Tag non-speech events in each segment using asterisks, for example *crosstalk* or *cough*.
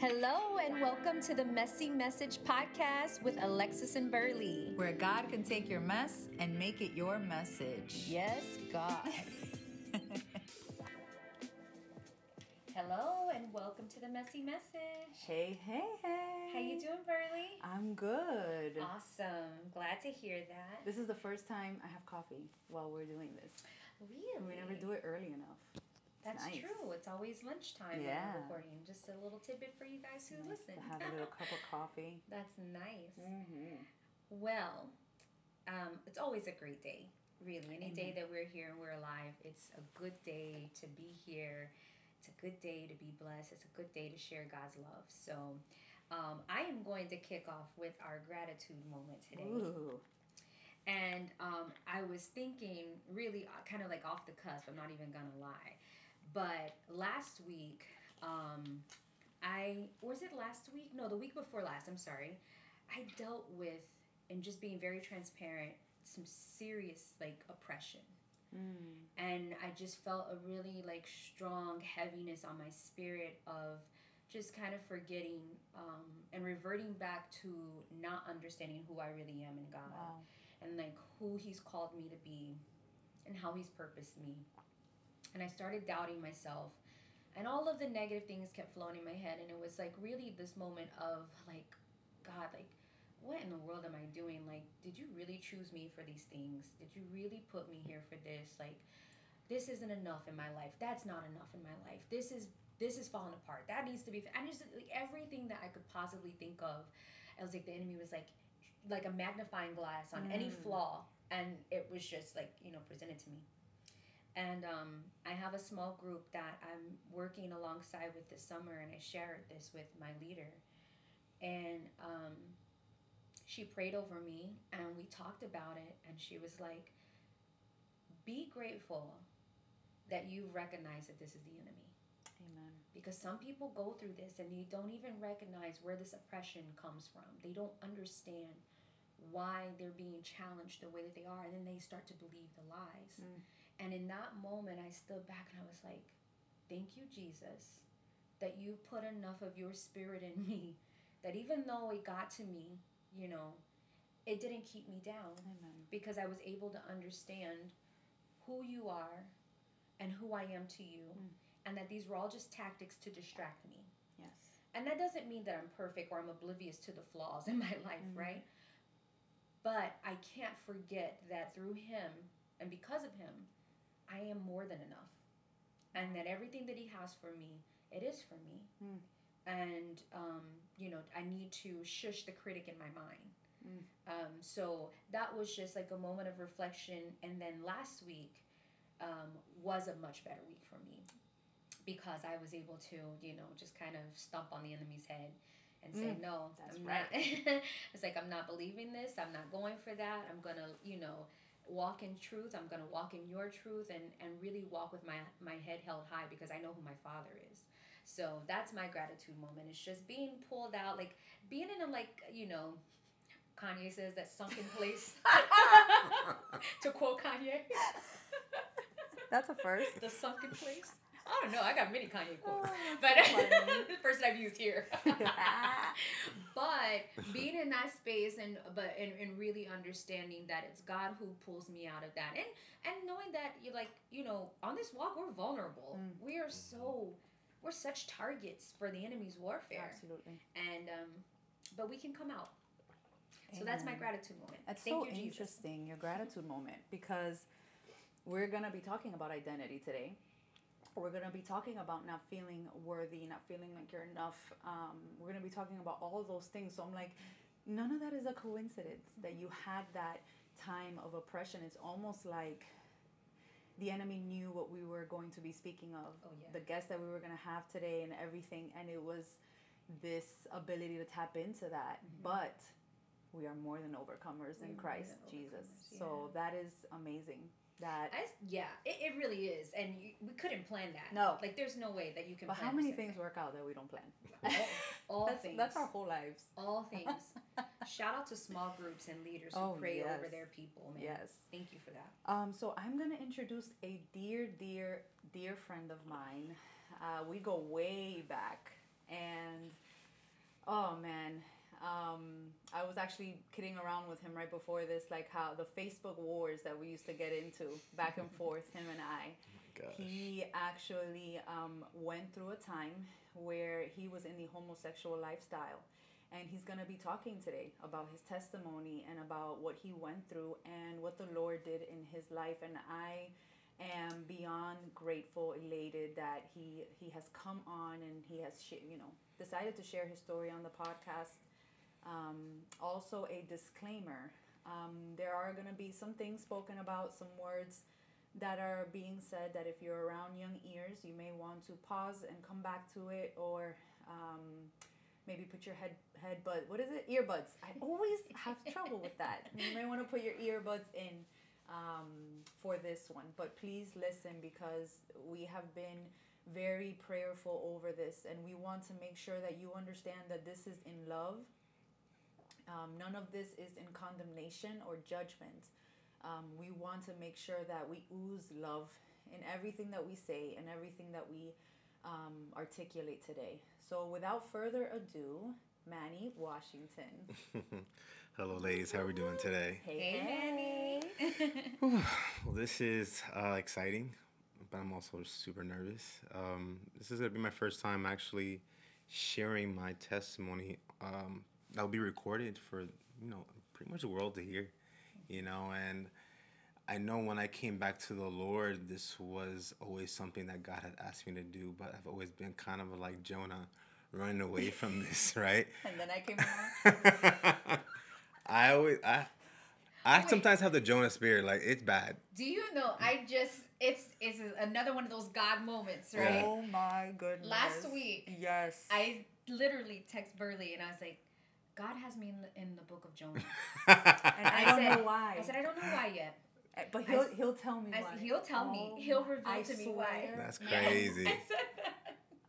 Hello, and welcome to the Messy Message Podcast with Alexis and Burley. Where God can take your mess and make it your message. Yes, God. *laughs* Hello, and welcome to the Messy Message. Hey, hey, hey. How you doing, Burley? I'm good. Awesome. Glad to hear that. This is the first time I have coffee while we're doing this. Really? We never do it early enough. That's nice. true. It's always lunchtime when Yeah. we're recording. Just a little tidbit for you guys who Nice listen. to have a little *laughs* cup of coffee. That's nice. Mm-hmm. Well, um, it's always a great day, really. Any day that we're here and we're alive, it's a good day to be here. It's a good day to be blessed. It's a good day to share God's love. So, um, I am going to kick off with our gratitude moment today. Ooh. And um, I was thinking, really, uh, kind of like off the cusp. I'm not even gonna lie, but last week, um, I was it last week? No, the week before last. I'm sorry. I dealt with and just being very transparent, some serious like oppression, Mm. and I just felt a really like strong heaviness on my spirit of just kind of forgetting um, and reverting back to not understanding who I really am in God Wow. and like who he's called me to be and how he's purposed me. And I started doubting myself. And all of the negative things kept flowing in my head and it was like really this moment of like God like what in the world am I doing? Like did you really choose me for these things? Did you really put me here for this? Like this isn't enough in my life. That's not enough in my life. This is this is falling apart. That needs to be and just like everything that I could possibly think of. I was like the enemy was like like a magnifying glass on any Mm. flaw and it was just like you know presented to me and um, i have a small group that i'm working alongside with this summer and i shared this with my leader and um, she prayed over me and we talked about it and she was like be grateful that you recognize that this is the enemy Amen. because some people go through this and they don't even recognize where this oppression comes from. They don't understand why they're being challenged the way that they are, and then they start to believe the lies. Mm. And in that moment, I stood back and I was like, Thank you, Jesus, that you put enough of your spirit in me that even though it got to me, you know, it didn't keep me down Amen. because I was able to understand who you are and who I am to you, Mm. and that these were all just tactics to distract me. Yes. And that doesn't mean that I'm perfect or I'm oblivious to the flaws in *laughs* my life, Mhm. right? But I can't forget that through Him and because of Him, I am more than enough. And that everything that He has for me, it is for me. Mm. And, um, you know, I need to shush the critic in my mind. Mm. Um, so that was just like a moment of reflection. And then last week um, was a much better week for me because I was able to, you know, just kind of stomp on the enemy's head and say, Mm, no, that's I'm right. *laughs* it's like, I'm not believing this. I'm not going for that. I'm going to, you know, walk in truth. I'm going to walk in your truth and, and really walk with my, my head held high because I know who my father is. So that's my gratitude moment. It's just being pulled out, like being in a, like, you know, Kanye says that sunken place. *laughs* to quote Kanye, That's a first. the sunken place. I don't know. I got many Kanye quotes, Oh, but that's so *laughs* funny. the person I've used here. *laughs* but being in that space and but and, and really understanding that it's God who pulls me out of that, and and knowing that you like you know on this walk we're vulnerable. Mm. We are so we're such targets for the enemy's warfare, Absolutely. and um, but we can come out. So that's my gratitude moment. That's Thank so you, interesting, your gratitude moment, because we're going to be talking about identity today. We're going to be talking about not feeling worthy, not feeling like you're enough. Um, we're going to be talking about all those things. So I'm like, none of that is a coincidence that you had that time of oppression. It's almost like the enemy knew what we were going to be speaking of, Oh, yeah. the guest that we were going to have today, and everything. And it was this ability to tap into that. Mhm. But we are more than overcomers We in Christ Jesus. overcomers, So that is amazing. That I, yeah, it, it really is, and you, we couldn't plan that. No. like there's no way that you can. but plan how many things work out that we don't plan? All, all *laughs* that's, things. that's our whole lives. all *laughs* things. Shout out to small groups and leaders who Oh, pray over their people, man. Yes. Thank you for that. Um, so I'm gonna introduce a dear, dear, dear friend of mine. Uh, we go way back, and Oh man, um, I was actually kidding around with him right before this, like how the Facebook wars that we used to get into back and *laughs* forth, him and I. He actually um, went through a time where he was in the homosexual lifestyle. And he's going to be talking today about his testimony and about what he went through and what the Lord did in his life. And I am beyond grateful, elated that he he has come on and he has sh- you know decided to share his story on the podcast. Um, also, a disclaimer: um, there are going to be some things spoken about, some words that are being said that if you're around young ears, you may want to pause and come back to it, or um, maybe put your head headbud. What is it? Earbuds. I always have trouble with that. *laughs* You may want to put your earbuds in um, for this one, but please listen because we have been very prayerful over this, and we want to make sure that you understand that this is in love. Um, none of this is in condemnation or judgment. Um, we want to make sure that we ooze love in everything that we say and everything that we um, articulate today. So, without further ado, Manny Washington. *laughs* Hello, ladies. How are we doing today? Hey, Hey, hey. Manny. *laughs* Well, this is uh, exciting, but I'm also super nervous. Um, this is gonna be my first time actually sharing my testimony. That'll be recorded for you know pretty much the world to hear, you know. And I know when I came back to the Lord, this was always something that God had asked me to do, but I've always been kind of like Jonah, running away *laughs* from this, right? and then I came Back. *laughs* I always I. I Wait. sometimes have the Jonah spirit, like it's bad. Do you know? I just it's it's another one of those God moments, right? Oh my goodness. Last week, Yes. I literally text Burley and I was like, God has me in the, in the book of Jonah. *laughs* and I, I don't said- know why. I said, I don't know why yet. But he'll s- he'll tell me I why. he'll tell me. Oh, He'll reveal I to me why. swear. That's Yeah. *laughs* crazy. I said that.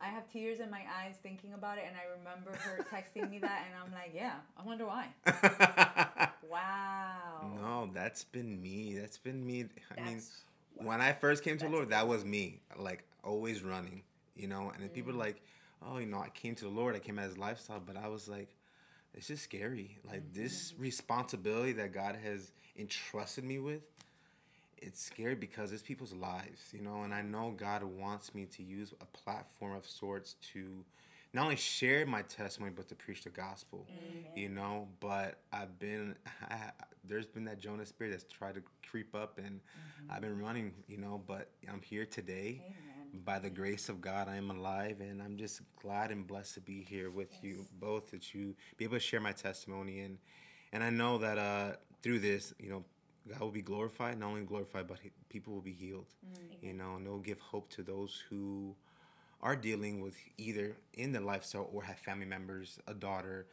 I have tears in my eyes thinking about it, and I remember her *laughs* texting me that, and I'm like, yeah, I wonder why. Wow. no, that's been me. That's been me. I mean, That's when I first came to the That's Lord, that was me. Like always running, you know. And then people are Mm. like, oh, you know, I came to the Lord. I came as lifestyle, but I was like, it's just scary. Like this Mm-hmm. responsibility that God has entrusted me with. It's scary because it's people's lives, you know, and I know God wants me to use a platform of sorts to not only share my testimony but to preach the gospel, you know. But I've been, *laughs* I, there's been that Jonah spirit that's tried to creep up, and I've been running, you know. But I'm here today. Amen. By the grace of God, I am alive, and I'm just glad and blessed to be here with you both. That you be able to share my testimony, and and I know that uh, through this, you know, God will be glorified. Not only glorified, but he- people will be healed. You know, and it will give hope to those who are dealing with either in the lifestyle or have family members, a daughter,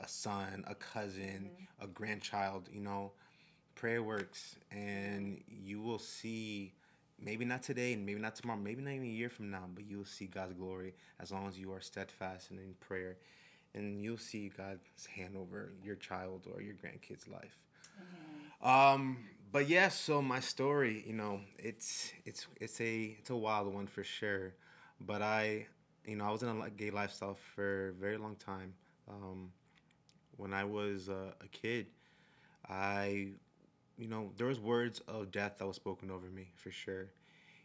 a son, a cousin, a grandchild. You know, prayer works, and you will see. Maybe not today, and maybe not tomorrow, maybe not even a year from now, but you will see God's glory as long as you are steadfast and in prayer, and you'll see God's hand over your child or your grandkid's life. Um, but yeah, so my story, you know, it's it's it's a it's a wild one for sure. But I, you know, I was in a gay lifestyle for a very long time. Um, when I was uh, a kid, I, you know, there was words of death that was spoken over me for sure.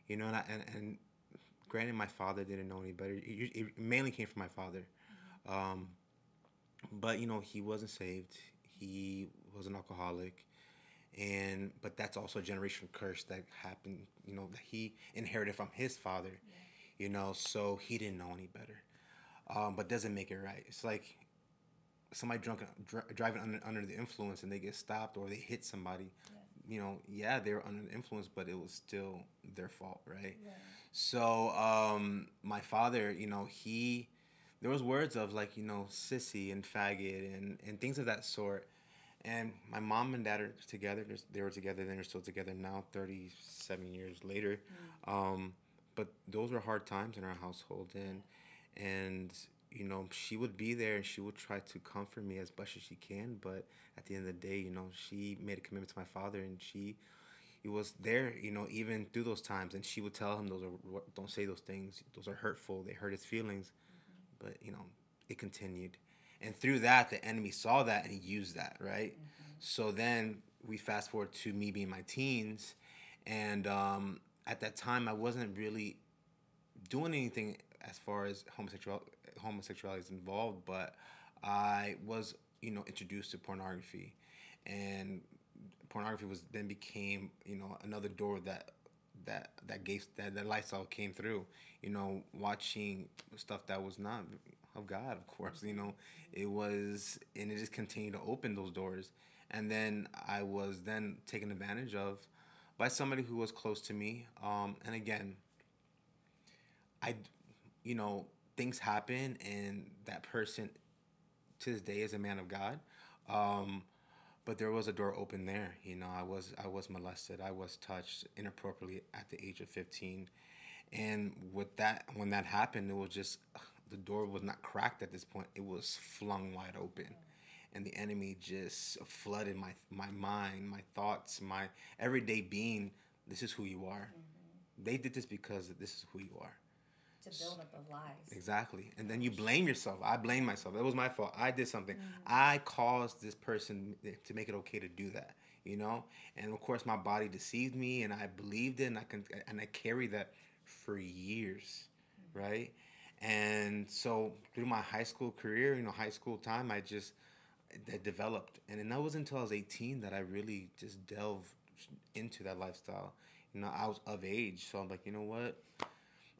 You know, and I, and, and granted, my father didn't know any better. It, it mainly came from my father. Um, but you know, he wasn't saved. He was an alcoholic and but that's also a generational curse that happened you know that he inherited from his father you know so he didn't know any better um, but doesn't make it right it's like somebody drunk dri- driving under, under the influence and they get stopped or they hit somebody you know yeah they were under the influence but it was still their fault right so um, my father you know he there was words of like you know sissy and faggot and, and things of that sort and my mom and dad are together. They're- were together, then they're still together now, 37 years later. Um, but those were hard times in our household. And, and, you know, she would be there and she would try to comfort me as much as she can. But at the end of the day, you know, she made a commitment to my father and she, he was there, you know, even through those times. And she would tell him, those are, don't say those things. Those are hurtful. They hurt his feelings. But, you know, it continued and through that the enemy saw that and he used that right so then we fast forward to me being my teens and um, at that time i wasn't really doing anything as far as homosexual homosexuality is involved but i was you know introduced to pornography. And pornography was then became you know another door that that that gave that that lifestyle came through. You know watching stuff that was not of god of course you know. It was and it just continued to open those doors. And then i was then taken advantage of by somebody who was close to me. Um, and again i you know things happen and that person to this day is a man of god. Um, but there was a door open there you know i was i was molested. I was touched inappropriately at the age of 15 and with that when that happened it was just the door was not cracked at this point. It was flung wide open. And the enemy just flooded my my mind my thoughts my everyday being. This is who you are. They did this because this is who you are to build up the lies. Exactly. And then you blame yourself. I blame myself. It was my fault. I did something. Mm. I caused this person to make it okay to do that, you know? And of course my body deceived me and I believed it and I can and I carried that for years, mm. right? And so through my high school career, you know, high school time, I just that developed. And then that was until I was 18 that I really just delved into that lifestyle. You know, I was of age, so I'm like, you know what?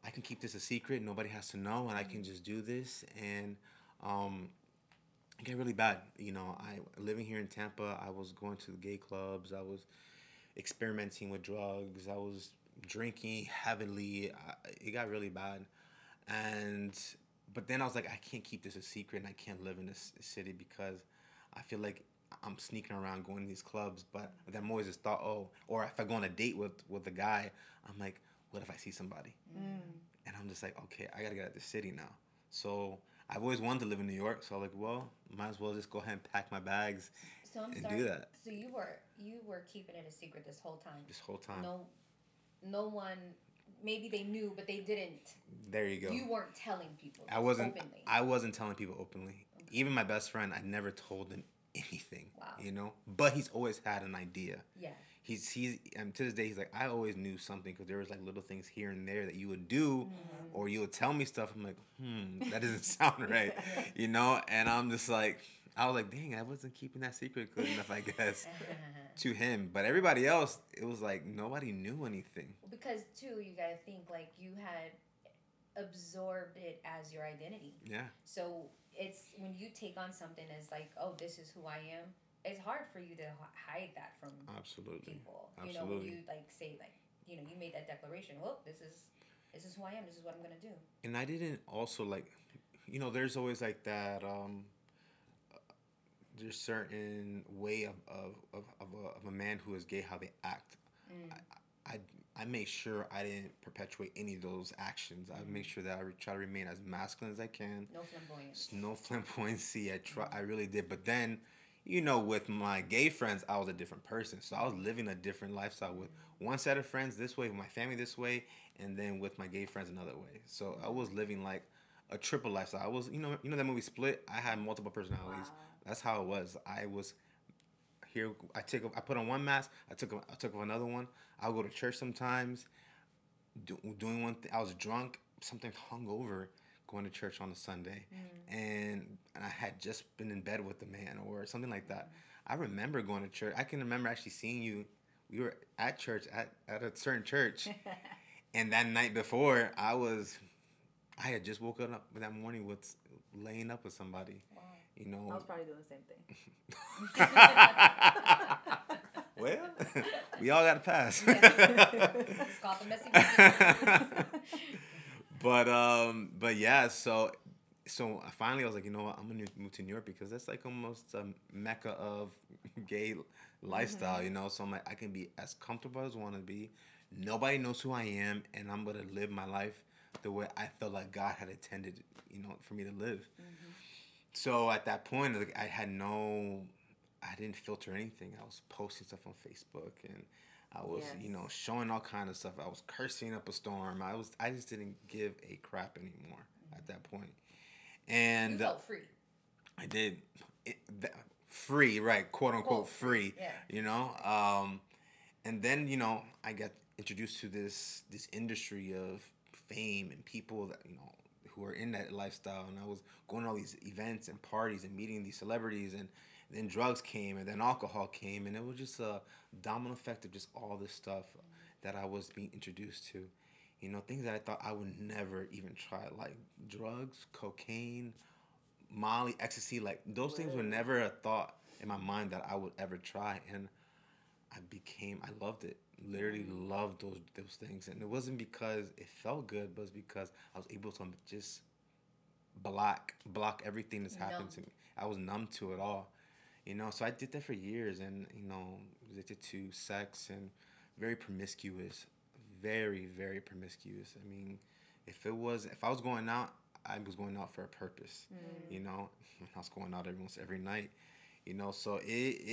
I can keep this a secret. Nobody has to know, and I can just do this. And um, it got really bad. You know, I living here in Tampa. I was going to the gay clubs. I was experimenting with drugs. I was drinking heavily. I, it got really bad, and but then I was like, I can't keep this a secret, and I can't live in this city because I feel like I'm sneaking around going to these clubs. But then I'm always just thought, oh, or if I go on a date with with a guy, I'm like, what if I see somebody? Mm. And I'm just like, okay, I gotta get out of the city now. So I've always wanted to live in New York. So I'm like, well, might as well just go ahead and pack my bags So I'm and sorry. do that So you were you were keeping it a secret this whole time. this whole time. No, no one. Maybe they knew, but they didn't. There you go. You weren't telling people. I wasn't. openly. I wasn't telling people openly. Even my best friend, I never told him anything. Wow. You know, but he's always had an idea. yeah. He's he's and to this day he's like I always knew something because there was like little things here and there that you would do, Mm-hmm. or you would tell me stuff. I'm like, hmm, that doesn't *laughs* sound right, *laughs* you know. And I'm just like, I was like, dang, I wasn't keeping that secret good enough, I guess, *laughs* to him. But everybody else, it was like nobody knew anything. because too, you gotta think like you had absorbed it as your identity. Yeah, So it's when you take on something as like, oh, this is who I am. It's hard for you to hide that from absolutely. people. You know, when Absolutely. you like say like, you know, you made that declaration. Well, this is this is who I am. This is what I'm gonna do. and I didn't also like, you know, there's always like that. um There's certain way of of, of, of, a, of a man who is gay how they act. I, I I made sure I didn't perpetuate any of those actions. I make sure that I try to remain as masculine as I can. No flamboyance. No *laughs* flamboyancy. I try. I really did. But then, you know, with my gay friends, I was a different person. So I was living a different lifestyle with one set of friends this way, with my family this way, and then with my gay friends another way. So I was living like a triple lifestyle. I was, you know, you know that movie Split. I had multiple personalities. That's how it was. I was here. I took. I put on one mask. I took. I took off another one. I'll go to church sometimes. Do, doing one thing. I was drunk. Something hungover. Going to church on a Sunday, mm. and, and I had just been in bed with a man or something like that. I remember going to church. I can remember actually seeing you. We were at church at, at a certain church, *laughs* and that night before, I was, I had just woken up that morning with laying up with somebody. You know, I was probably doing the same thing. *laughs* well, *laughs* we all got to pass. It's called the messy. But um, but yeah, so so finally I was like, you know what, I'm gonna move to New York because that's like almost a mecca of *laughs* gay lifestyle, you know. So I'm like, I can be as comfortable as I want to be. Nobody knows who I am, and I'm gonna live my life the way I felt like God had intended, you know, for me to live. So at that point, like, I had no, I didn't filter anything. I was posting stuff on Facebook, and I was, you know, showing all kind of stuff. I was cursing up a storm. I was, I just didn't give a crap anymore at that point. And uh, felt free. I did it, th- free, right? Quote unquote Quote, free. yeah. You know, um, and then you know I got introduced to this this industry of fame and people that you know who are in that lifestyle, and I was going to all these events and parties and meeting these celebrities, and then drugs came, and then alcohol came, and it was just a domino effect of just all this stuff that I was being introduced to. You know, things that I thought I would never even try, like drugs, cocaine, Molly, ecstasy, like those things were never a thought in my mind that I would ever try, and I became, I loved it. Literally mm-hmm. loved those those things, and it wasn't because it felt good, but it's because I was able to just block block everything that's happened to me. I was numb to it all, you know. So I did that for years, and you know, addicted to sex and very promiscuous, very very promiscuous. I mean, if it was if I was going out, I was going out for a purpose. You know, *laughs* I was going out almost every night. You know, so it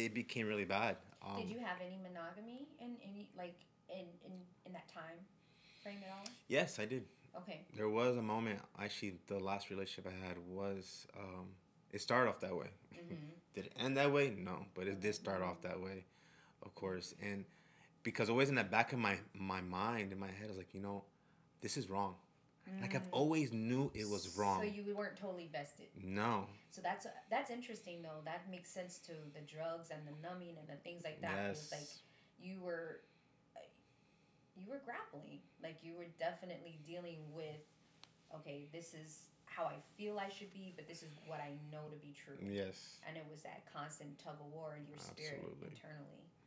it became really bad. Um, Did you have any monogamy in any like in in in that time frame at all? Yes, I did. Okay. There was a moment. Actually, the last relationship I had was. Um, it started off that way. *laughs* did it end that way? No, but it did start off that way, of course. And because always in the back of my my mind, in my head, I was like, you know, this is wrong. Like I've mm. always knew it was wrong. So you weren't totally vested. no. So that's that's interesting though. That makes sense to the drugs and the numbing and the things like that. It was Yes. like you were you were grappling. Like you were definitely dealing with okay, this is how I feel I should be, but this is what I know to be true. Yes. And it was that constant tug of war in your spirit Absolutely.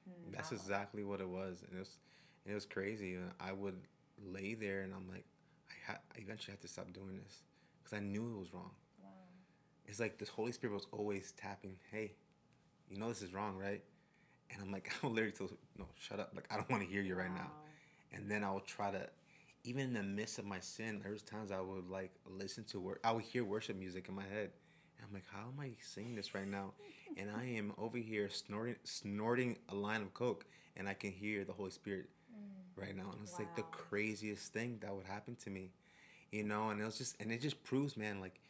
Internally. That's Wow. exactly what it was, and it was, and it was crazy. And I would lay there, and I'm like, I had, I eventually had to stop doing this because I knew it was wrong. Wow. It's like this Holy Spirit was always tapping, hey, you know this is wrong, right? And I'm like, *laughs* I would literally tell, no, shut up. Like I don't want to hear you right now. And then I would try to, even in the midst of my sin, there was times I would like listen to wor I would hear worship music in my head. I'm like, how am I singing this right now? And I am over here snorting, snorting a line of coke, and I can hear the Holy Spirit mm. right now. And it's like the craziest thing that would happen to me, you know. And it was just, and it just proves, man, like,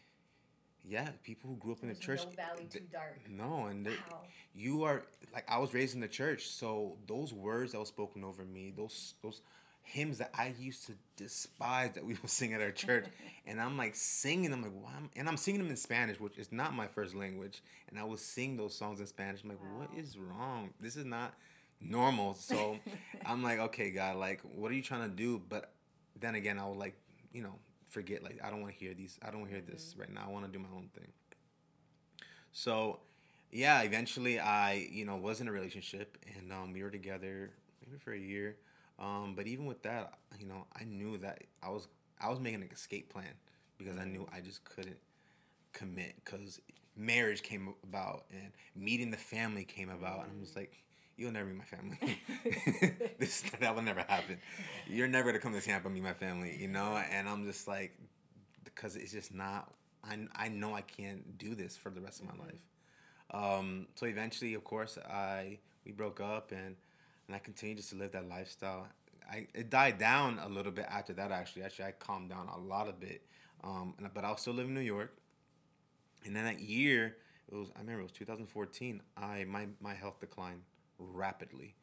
yeah, people who grew up in the church, no valley th- too dark. no, and Wow. you are like I was raised in the church, so those words that was spoken over me, those those hymns that I used to despise that we would sing at our church, *laughs* and I'm like singing them like wow, and I'm singing them in Spanish, which is not my first language, and I was sing those songs in Spanish. I'm like, what Wow. is wrong? This is not normal. So *laughs* I'm like, okay, God, like, what are you trying to do? But then again, I would like, you know, forget like I don't want to hear these. I don't want to hear this right now. I want to do my own thing. So, yeah, eventually I, you know, was in a relationship and um, we were together maybe for a year. Um, but even with that, you know, I knew that I was I was making an escape plan because I knew I just couldn't commit because marriage came about and meeting the family came about and I'm just like, you'll never meet my family. *laughs* *laughs* this that will never happen. You're never gonna come to Tampa and meet my family, you know. And I'm just like, because it's just not. I I know I can't do this for the rest of my life. Um, so eventually, of course, I we broke up and and I continued just to live that lifestyle. I it died down a little bit after that. Actually, actually, I calmed down a lot of bit. Um, and, but I was still living in New York. And then that year, it was I remember it was 2014. I my my health declined rapidly.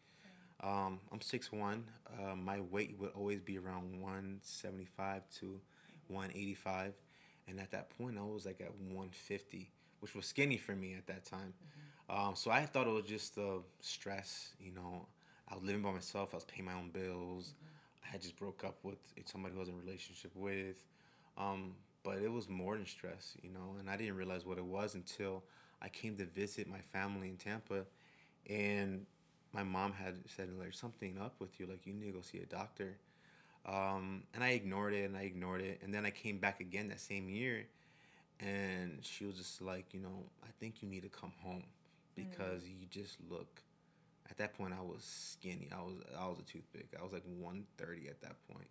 Um, I'm 6'1". Uh, my weight would always be around 175 to 185. And at that point, I was like at 150, which was skinny for me at that time. Um, so I thought it was just the stress, you know. I was living by myself. I was paying my own bills. I had just broke up with somebody who I was in a relationship with. Um, but it was more than stress, you know. And I didn't realize what it was until I came to visit my family in Tampa. And my mom had said, there's something up with you. Like, you need to go see a doctor. Um, and I ignored it and I ignored it. And then I came back again that same year. And she was just like, you know, I think you need to come home because you just look. At that point, I was skinny. I was I was a toothpick. I was like 130 at that point.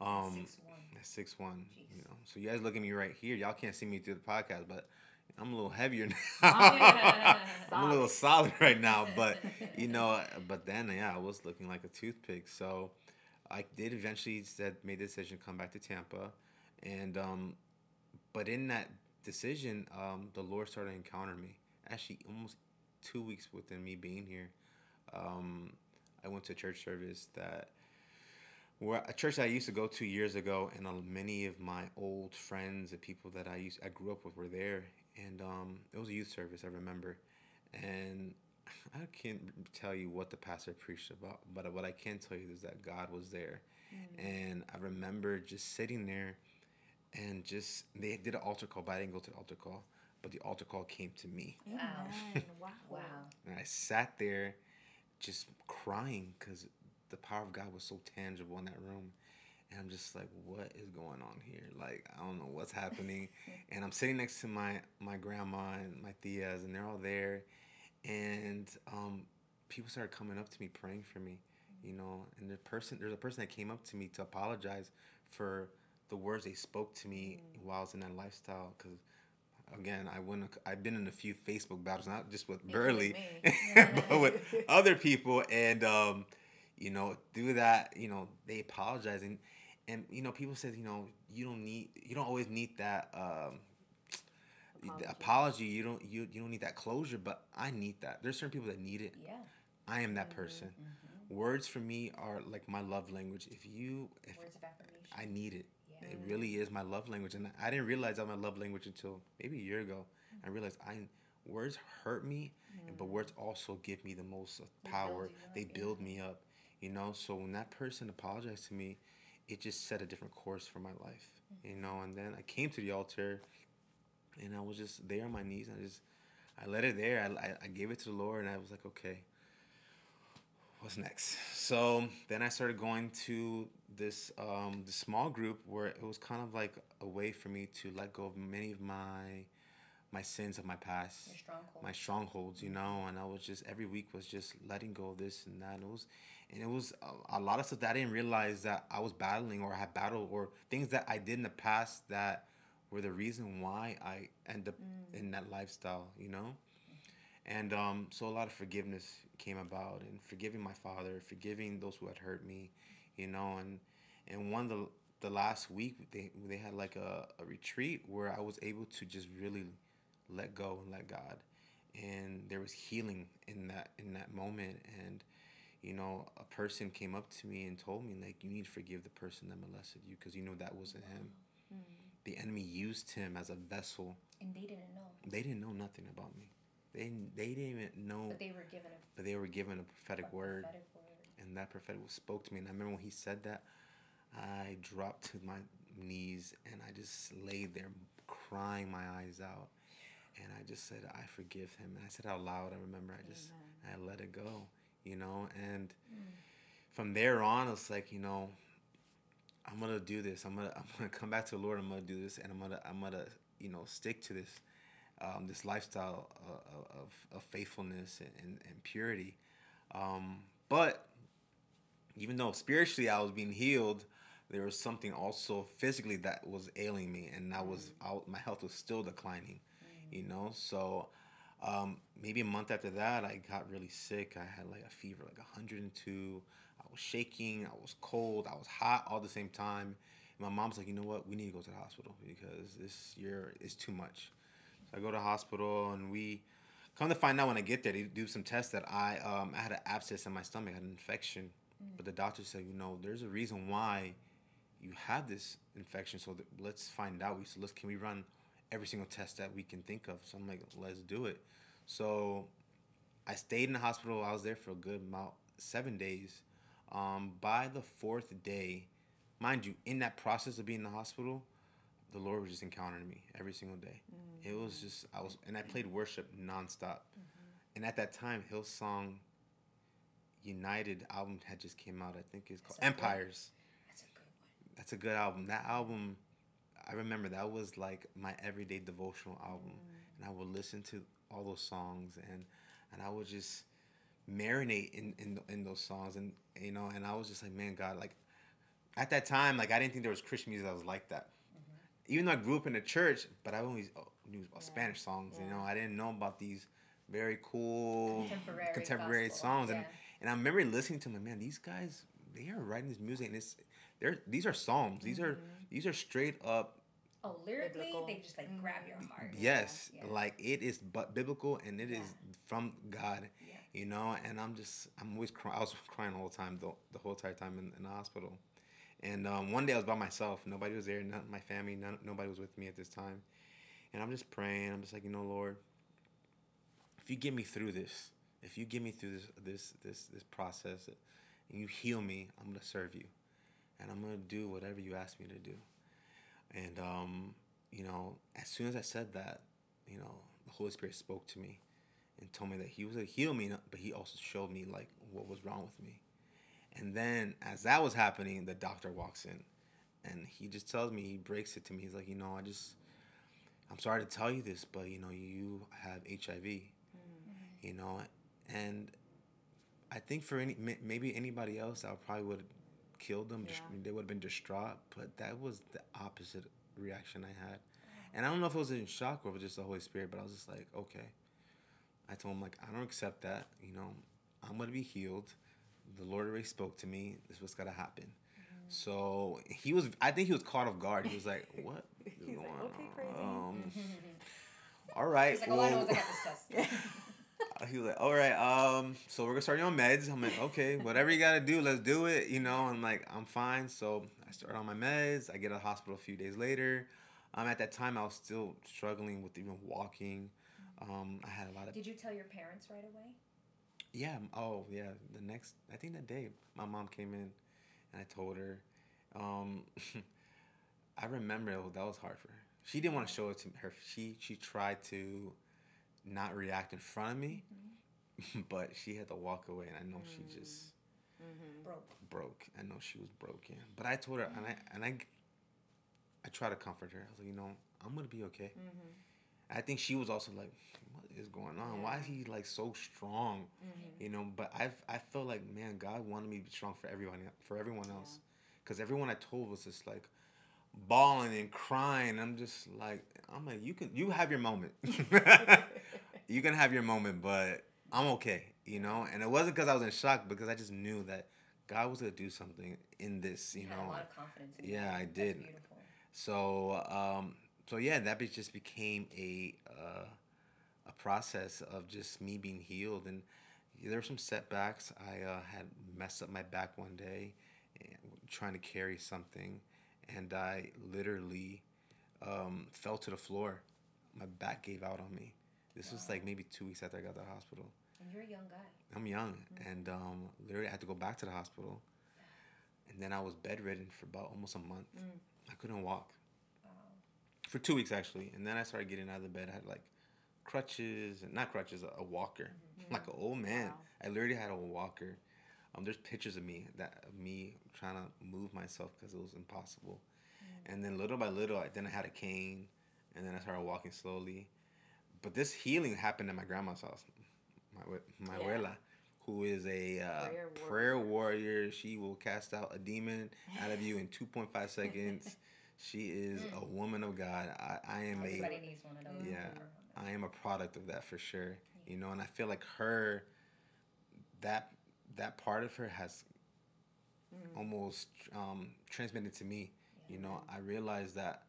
Um, Six one. at six one, you know. So you guys look at me right here. Y'all can't see me through the podcast, but I'm a little heavier *laughs* now. *laughs* I'm a little solid right now, but *laughs* you know, but then yeah, I was looking like a toothpick. So I did eventually said made the decision to come back to Tampa, and um, but in that decision, um, the Lord started to encounter me. Actually, almost two weeks within me being here, um, I went to a church service that where a church that I used to go to years ago, and uh, many of my old friends and people that I used I grew up with were there, and um, it was a youth service. I remember, and *laughs* I can't tell you what the pastor preached about, but what I can tell you is that God was there, and I remember just sitting there, and just they did an altar call, but I didn't go to the altar call, but the altar call came to me, Wow. *laughs* Wow. Wow. and I sat there, just crying because the power of God was so tangible in that room. And I'm just like, what is going on here? Like, I don't know what's happening. *laughs* and I'm sitting next to my my grandma and my tias, and they're all there. And um, people started coming up to me, praying for me, you know. And the person, there's a person that came up to me to apologize for the words they spoke to me while I was in that lifestyle. Because again, I went, I've been in a few Facebook battles, not just with Burley, *laughs* but with other people, and um, you know, through that, you know, they apologize, and and you know, people said, you know, you don't need, you don't always need that um, Apology. apology. You don't, you you don't need that closure, but I need that. There's certain people that need it. Yeah. I am that person. Words for me are like my love language. If you, if Words of affirmation. I need it. Yeah. It really is my love language, and I didn't realize that my love language until maybe a year ago. I mm-hmm. realized I words hurt me, but words also give me the most uh, power. you up, They build me up, you know. So when that person apologized to me, it just set a different course for my life, you mm-hmm. know. And then I came to the altar, and I was just there on my knees. I just I let it there. I, I, I gave it to the Lord, and I was like, okay, what's next? So then I started going to this um, this small group where it was kind of like a way for me to let go of many of my my sins of my past, Your stronghold. my strongholds, you know. And I was just every week was just letting go of this and that. And it was and it was a, a lot of stuff that I didn't realize that I was battling or I had battled or things that I did in the past that were the reason why I end up in that lifestyle, you know. And um, so a lot of forgiveness came about, and forgiving my father, forgiving those who had hurt me, you know. And and one of the the last week they they had like a, a retreat where I was able to just really let go and let God, and there was healing in that in that moment. And you know, a person came up to me and told me like, you need to forgive the person that molested you because you know that wasn't him. The enemy used him as a vessel. and they didn't know. They didn't know nothing about me. They they didn't even know But they were given a but they were given a prophetic word, prophetic word. and that prophetic word spoke to me. And I remember when he said that, I dropped to my knees and I just laid there crying my eyes out. And I just said, I forgive him. And I said out loud, I remember I just, I let it go, you know? And mm. from there on, it's like, you know, I'm gonna do this. I'm gonna *laughs* I'm gonna come back to the Lord. I'm gonna do this, and I'm gonna I'm gonna you know stick to this um, this lifestyle of, of, of faithfulness and, and, and purity. Um, but even though spiritually I was being healed, there was something also physically that was ailing me, and I was out, my health was still declining. You know, so um, maybe a month after that, I got really sick. I had like a fever, like 102. I was shaking. I was cold. I was hot all at the same time. And my mom's like, you know what? We need to go to the hospital because this year is too much. So I go to hospital, and we come to find out when I get there, they do some tests that I um, I had an abscess in my stomach, I had an infection. But the doctor said, you know, there's a reason why you have this infection. So th- let's find out. We said, let's can we run every single test that we can think of? So I'm like, let's do it. So I stayed in the hospital. I was there for a good about seven days. Um, by the fourth day, mind you, in that process of being in the hospital, the Lord was just encountering me every single day. It was mm-hmm. just I was, and I played worship nonstop. Mm-hmm. And at that time, Hillsong United album had just came out. I think it's called That's a Empires. That's a good one. That's a good album. That album, I remember that was like my everyday devotional album, mm. and I would listen to all those songs, and and I would just marinate in in, in those songs, and you know, and I was just like, man, God, like at that time, like I didn't think there was Christian music that was like that. Even though I grew up in the church, but I always oh, knew about Spanish songs. You know, I didn't know about these very cool Contemporary contemporary songs, and yeah. and I remember listening to them. Man, these guys they are writing this music, and it's they're these are psalms. These are mm-hmm. these are straight up Oh, lyrically, Biblical. they just like grab your mm. heart. Yes, Yeah. like it is but biblical and it is Yeah. from God. Yeah. You know, and I'm just I'm always crying. I was *laughs* crying all the whole time, the, the whole entire time in, in the hospital. And um, one day I was by myself. Nobody was there. None, my family. None, nobody was with me at this time. And I'm just praying. I'm just like, you know, Lord, if you get me through this, if you get me through this this this this process, and you heal me, I'm gonna serve you, and I'm gonna do whatever you ask me to do. And um, you know, as soon as I said that, you know, the Holy Spirit spoke to me and told me that He was gonna heal me, but He also showed me like what was wrong with me. And then as that was happening, the doctor walks in, and he just tells me, he breaks it to me. He's like, you know, I just, I'm sorry to tell you this, but you know, you have HIV. Mm-hmm. You know, and I think for any maybe anybody else, I probably would have killed them. Yeah. they would have been distraught. But that was the opposite reaction I had, oh. and I don't know if it was in shock or if it was just the Holy Spirit. But I was just like, okay. I told him like, I don't accept that. You know, I'm gonna be healed. The Lord already spoke to me. This is what's gotta happen. So he was. I think he was caught off guard. He was like, *laughs* "What is He's going like, "Okay, crazy." on?" Um, *laughs* *laughs* all right. He's like, all I know I well- got this test. he was like, all right, um, so we're gonna start you on meds. I'm like, okay, whatever you gotta do, let's do it, you know. I'm like, I'm fine. So I start on my meds. I get to the hospital a few days later. Um, at that time, I was still struggling with even walking. Um, I had a lot of Did you tell your parents right away? Yeah. Oh yeah. The next, I think that day, my mom came in, and I told her. Um, *laughs* I remember it, that was hard for her. She didn't want to show it to her. She she tried to not react in front of me, mm-hmm. *laughs* but she had to walk away, and I know she mm-hmm. just mm-hmm. Broke. broke. I know she was broken. But I told her, and I and I, I try to comfort her. I was like, you know, I'm gonna be okay. I think she was also like, what is going on? Why is he like so strong? You know. But I I felt like man, God wanted me to be strong for everyone for everyone else, because everyone I told was just like bawling and crying. I'm just like I'm like you can you have your moment. *laughs* *laughs* you can have your moment, but I'm okay, you know. And it wasn't because I was in shock, because I just knew that God was gonna do something in this, you You had know. a lot of confidence. In Yeah. I did. So um, so yeah, that be- just became a uh, a process of just me being healed, and there were some setbacks. I uh, had messed up my back one day, trying to carry something, and I literally um, fell to the floor. My back gave out on me. This was like maybe two weeks after I got to the hospital. And you're a young guy. I'm young, and um, literally I had to go back to the hospital, and then I was bedridden for about almost a month. I couldn't walk Wow. For two weeks actually, and then I started getting out of the bed. I had like crutches and not crutches, a, a walker, like an old man. Wow. I literally had a walker. Um, there's pictures of me that of me trying to move myself because it was impossible, and then little by little, I then I had a cane, and then I started walking slowly. But this healing happened at my grandma's house, my my Yeah. abuela, who is a uh, Prayer prayer, warrior. She will cast out a demon out of you in 2.5 seconds. *laughs* She is a woman of God. I, I am a Everybody needs one of those. yeah, I am a product of that for sure. You know, and I feel like her, that that part of her has almost um, transmitted to me. You know, I realized that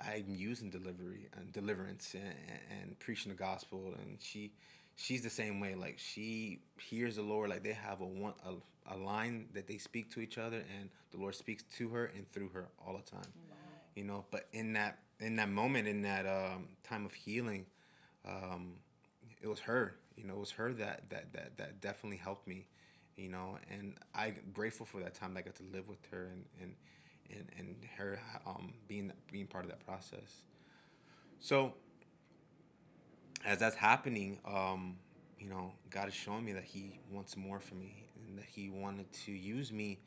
I'm using delivery and deliverance and, and preaching the gospel, and she, she's the same way. Like she hears the Lord, like they have a one a, a line that they speak to each other, and the Lord speaks to her and through her all the time you know? But in that in that moment in that um, time of healing um, it was her you know? It was her that that that, that definitely helped me you know? And i'm grateful for that time that i got to live with her and and and, and her um, being being part of that process. So as that's happening um, you know god is showing me that he wants more for me and that he wanted to use me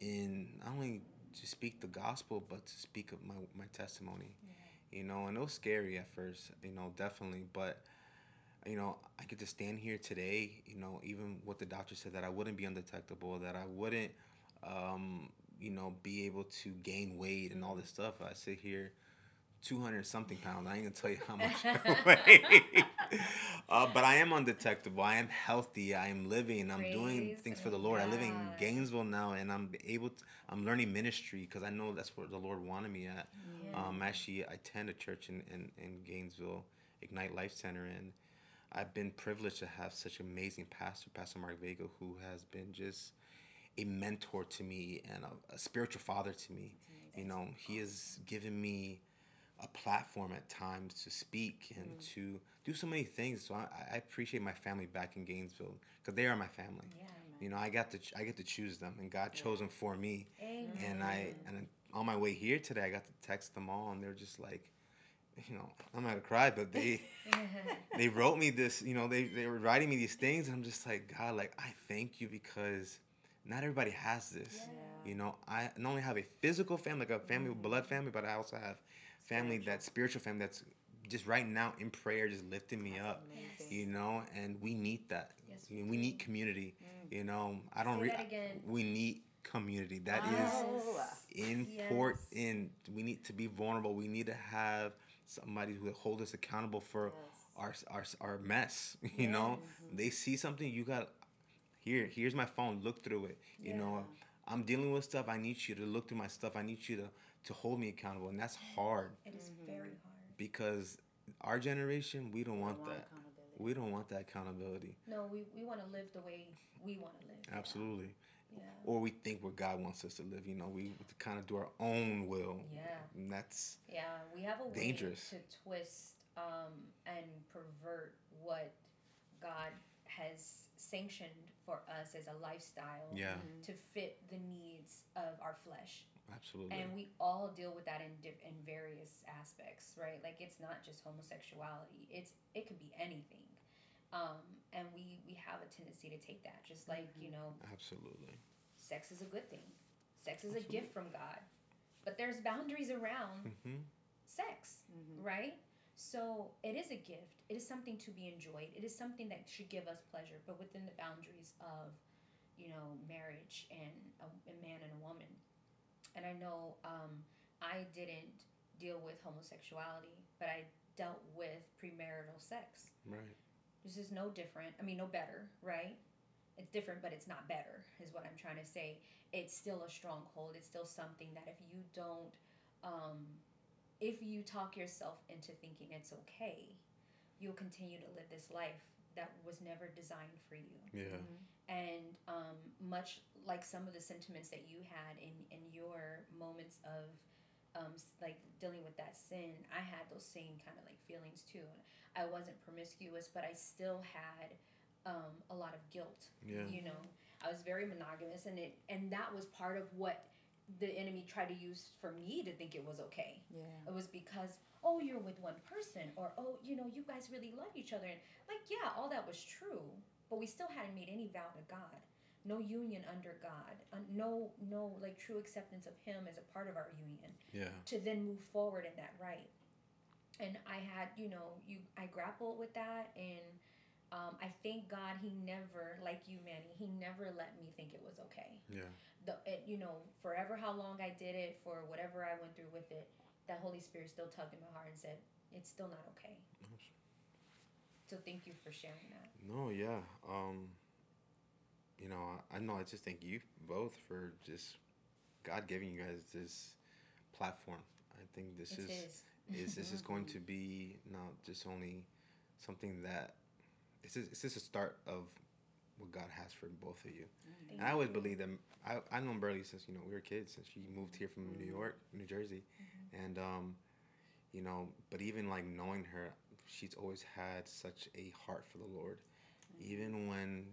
in not only to speak the gospel but to speak of my, my testimony. You know and it was scary at first you know definitely but you know i get to stand here today you know even what the doctor said that i wouldn't be undetectable that i wouldn't um, you know be able to gain weight and all this stuff. I sit here 200 something pounds. I ain't gonna tell you how much I *laughs* weigh. uh, but I am undetectable. I am healthy. I am living. I'm doing things for the Lord. I live in Gainesville now, and I'm able. To, I'm learning ministry because I know that's where the Lord wanted me at. Yeah. Um, actually, I attend a church in, in, in Gainesville, Ignite Life Center, and I've been privileged to have such an amazing pastor, Pastor Mark Vega, who has been just a mentor to me and a, a spiritual father to me. You know, he has given me a platform at times to speak and mm. to do so many things. So I, I appreciate my family back in Gainesville because they are my family. Yeah. You know, I got to ch- I get to choose them, and God chose them for me. Amen. And I and on my way here today, I got to text them all, and they're just like, you know, I'm gonna cry, but they *laughs* they wrote me this. You know, they they were writing me these things, and I'm just like, God, like I thank you because not everybody has this. Yeah. You know, I not only have a physical family, like a family, mm-hmm. blood family, but I also have family that spiritual family that's just right now in prayer, just lifting me up. amazing. You know, and we need that. Yes, we, we we need community. Mm. You know, I don't. Say re- that again. We need community. That oh. is Oh. important. We need to be vulnerable. We need to have somebody who will hold us accountable for our, our our mess. *laughs* You know, they see something you got. Here, here's my phone. Look through it. You know, I'm dealing with stuff. I need you to look through my stuff. I need you to to hold me accountable, and that's hard It is very hard. because our generation we don't want want that. accountability. We don't want that accountability. No, we, we want to live the way we want to live. Absolutely. Yeah. Or we think where God wants us to live. You know, we kind of do our own will. Yeah. And that's Yeah, we have a way Dangerous. to twist um, and pervert what God has sanctioned for us as a lifestyle yeah, to fit the needs of our flesh. Absolutely. And we all deal with that in diff- in various aspects, right? Like it's not just homosexuality; it's it could be anything. Um, and we we have a tendency to take that, just like you know, absolutely. sex is a good thing. Sex is a gift from God, but there's boundaries around hmm sex, Mm-hmm. right? So it is a gift. It is something to be enjoyed. It is something that should give us pleasure, but within the boundaries of, you know, marriage and a, a man and a woman. And I know um, I didn't deal with homosexuality, but I dealt with premarital sex. Right. This is no different. I mean, no better, right? It's different, but it's not better, is what I'm trying to say. It's still a stronghold. It's still something that if you don't, um, if you talk yourself into thinking it's okay, you'll continue to live this life that was never designed for you. Yeah. And um, much like some of the sentiments that you had in, in your moments of um, like dealing with that sin, I had those same kind of like feelings too. I wasn't promiscuous, but I still had um, a lot of guilt. Yeah. You know, I was very monogamous, and it and that was part of what the enemy tried to use for me to think it was okay. Yeah. It was because oh you're with one person or oh you know you guys really love each other and like yeah all that was true but we still hadn't made any vow to God no union under God uh, no no like true acceptance of him as a part of our union Yeah. to then move forward in that right and I had you know you I grappled with that and um, I thank God he never like you Manny he never let me think it was okay Yeah. the it, you know forever how long I did it for whatever I went through with it that Holy Spirit still tugged in my heart and said it's still not okay so thank you for sharing that No, yeah. Um, you know, I, I know. I just thank you both for just God giving you guys this platform. I think this It is, is. is this is going to *laughs* be not just only something that it's just, it's just a start of what God has for both of you. Mm. Thank And I always believe that I I known Burley since you know we were kids since she moved here from New mm-hmm. York, New Jersey, mm-hmm. And um, you know, but even like knowing her, she's always had such a heart for the Lord, even when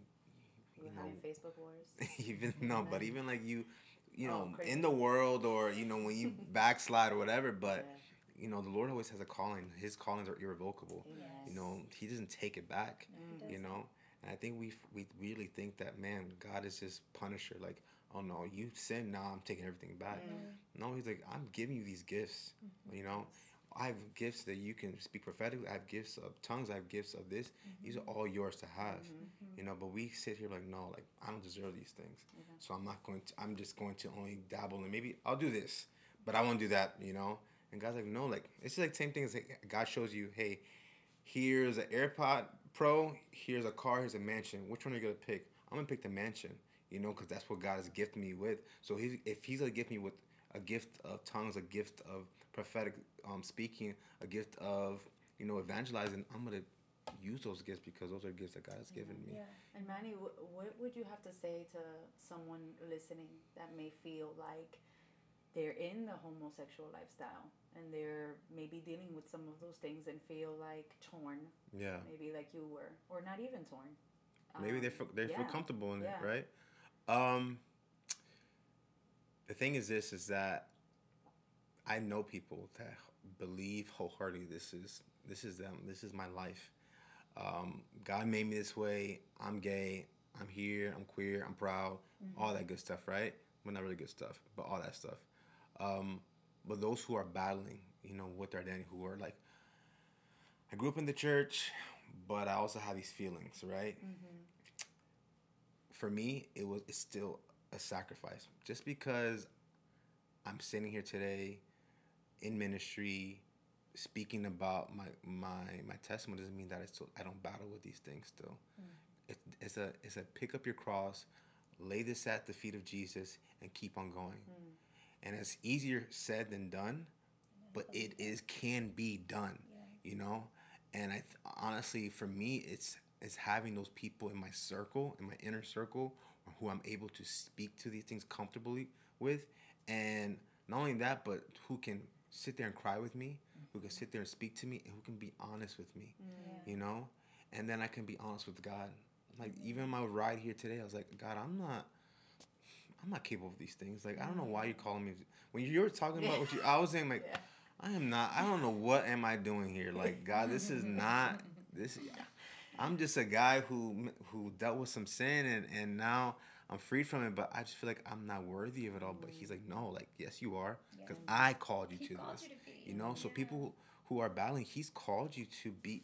you know having Facebook wars. *laughs* even no, but even like you, you Oh, know, crazy. in the world or you know when you *laughs* backslide or whatever, but Yeah. you know the Lord always has a calling. His callings are irrevocable. Yes. You know, He doesn't take it back. He You know, and I think we we really think that man, God is this punisher. Like, oh no, you sin now, I'm taking everything back. No, He's like, I'm giving you these gifts. Mm-hmm. You know. I have gifts that you can speak prophetically. I have gifts of tongues. I have gifts of this. Mm-hmm. These are all yours to have, mm-hmm. you know. But we sit here like, no, like I don't deserve these things, so I'm not going to. I'm just going to only dabble and maybe I'll do this, but I won't do that, you know. And God's like, no, like it's like same thing as like, God shows you, hey, here's an AirPod Pro, here's a car, here's a mansion. Which one are you gonna pick? I'm gonna pick the mansion, you know, because that's what God has gifted me with. So he's, if He's gonna gift me with a gift of tongues, a gift of prophetic um, speaking, a gift of you know evangelizing, I'm gonna use those gifts because those are gifts that God has given me. Yeah. And Manny, wh- what would you have to say to someone listening that may feel like they're in the homosexual lifestyle and they're maybe dealing with some of those things and feel like torn, Yeah. maybe like you were, or not even torn? Maybe they Um, feel, they feel yeah, comfortable in yeah. it, right? Um, the thing is, this is that I know people that believe wholeheartedly this is this is them. This is my life. Um, God made me this way. I'm gay. I'm here. I'm queer. I'm proud. All that good stuff, right? Well, not really good stuff, but all that stuff. Um, but those who are battling, you know, with their identity, who are like, I grew up in the church, but I also have these feelings, right? For me, it was it's still a sacrifice. Just because I'm sitting here today in ministry, speaking about my my my testimony doesn't mean that I still I don't battle with these things still. Mm. It, it's a it's a pick up your cross, lay this at the feet of Jesus, and keep on going. Mm. And it's easier said than done, but it is can be done. You know, and I th- honestly, for me, it's it's having those people in my circle, in my inner circle, who I'm able to speak to these things comfortably with, and not only that, but who can sit there and cry with me, who can sit there and speak to me, and who can be honest with me, you know, and then I can be honest with God. Like even my ride here today, I was like, God, I'm not. I'm not capable of these things. Like I don't know why you're calling me. When you were talking about what you, I was saying like, *laughs* Yeah. I am not. I don't know what am I doing here. Like God, this is not. This. I'm just a guy who who dealt with some sin and and now I'm freed from it. But I just feel like I'm not worthy of it all. But He's like, no, like yes, you are, because I called you He to called this. you to. You know, so people who, who are battling, He's called you to be.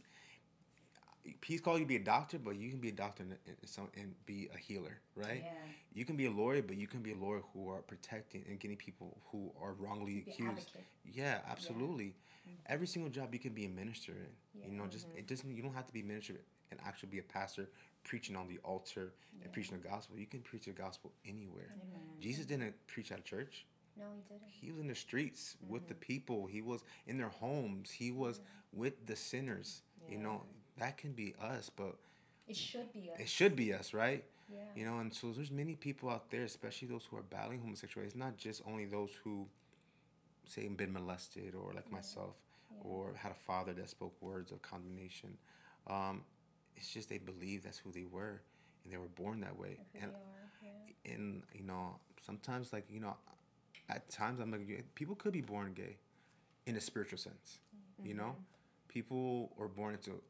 He's called you to be a doctor, but you can be a doctor and, and, some, and be a healer, right? Yeah. You can be a lawyer, but you can be a lawyer who are protecting and getting people who are wrongly accused. advocate. Yeah, absolutely. Mm-hmm. Every single job you can be a minister in. You know, just it mm-hmm. doesn't. You don't have to be a minister and actually be a pastor preaching on the altar and preaching the gospel. You can preach the gospel anywhere. Jesus didn't preach at a church. No, he didn't. He was in the streets with the people. He was in their homes. He was with the sinners. You know, that can be us, but It should be us. it should be us, right? yeah. You know, and so there's many people out there, especially those who are battling homosexuality. It's not just only those who say been molested or like myself or had a father that spoke words of condemnation. Um, it's just they believe that's who they were and they were born that way. And are. Yeah. and you know, sometimes like, you know, at times I'm like people could be born gay in a spiritual sense. You know? Mm-hmm. People are born into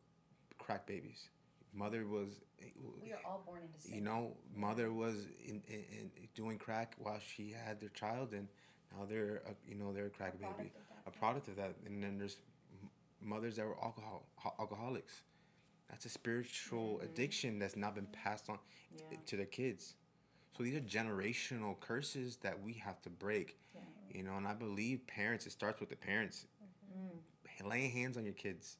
crack babies. Mother was eh, We are all born into sin. you know, mother was in, in, in doing crack while she had their child, and now they're a, you know they're a crack A baby, product that, a product of that. And then there's mothers that were alcohol ho- alcoholics. That's a spiritual mm-hmm. addiction that's not been passed on Yeah. to their kids. So these are generational curses that we have to break. Yeah. You know, and I believe parents. It starts with the parents. Mm-hmm. Laying hands on your kids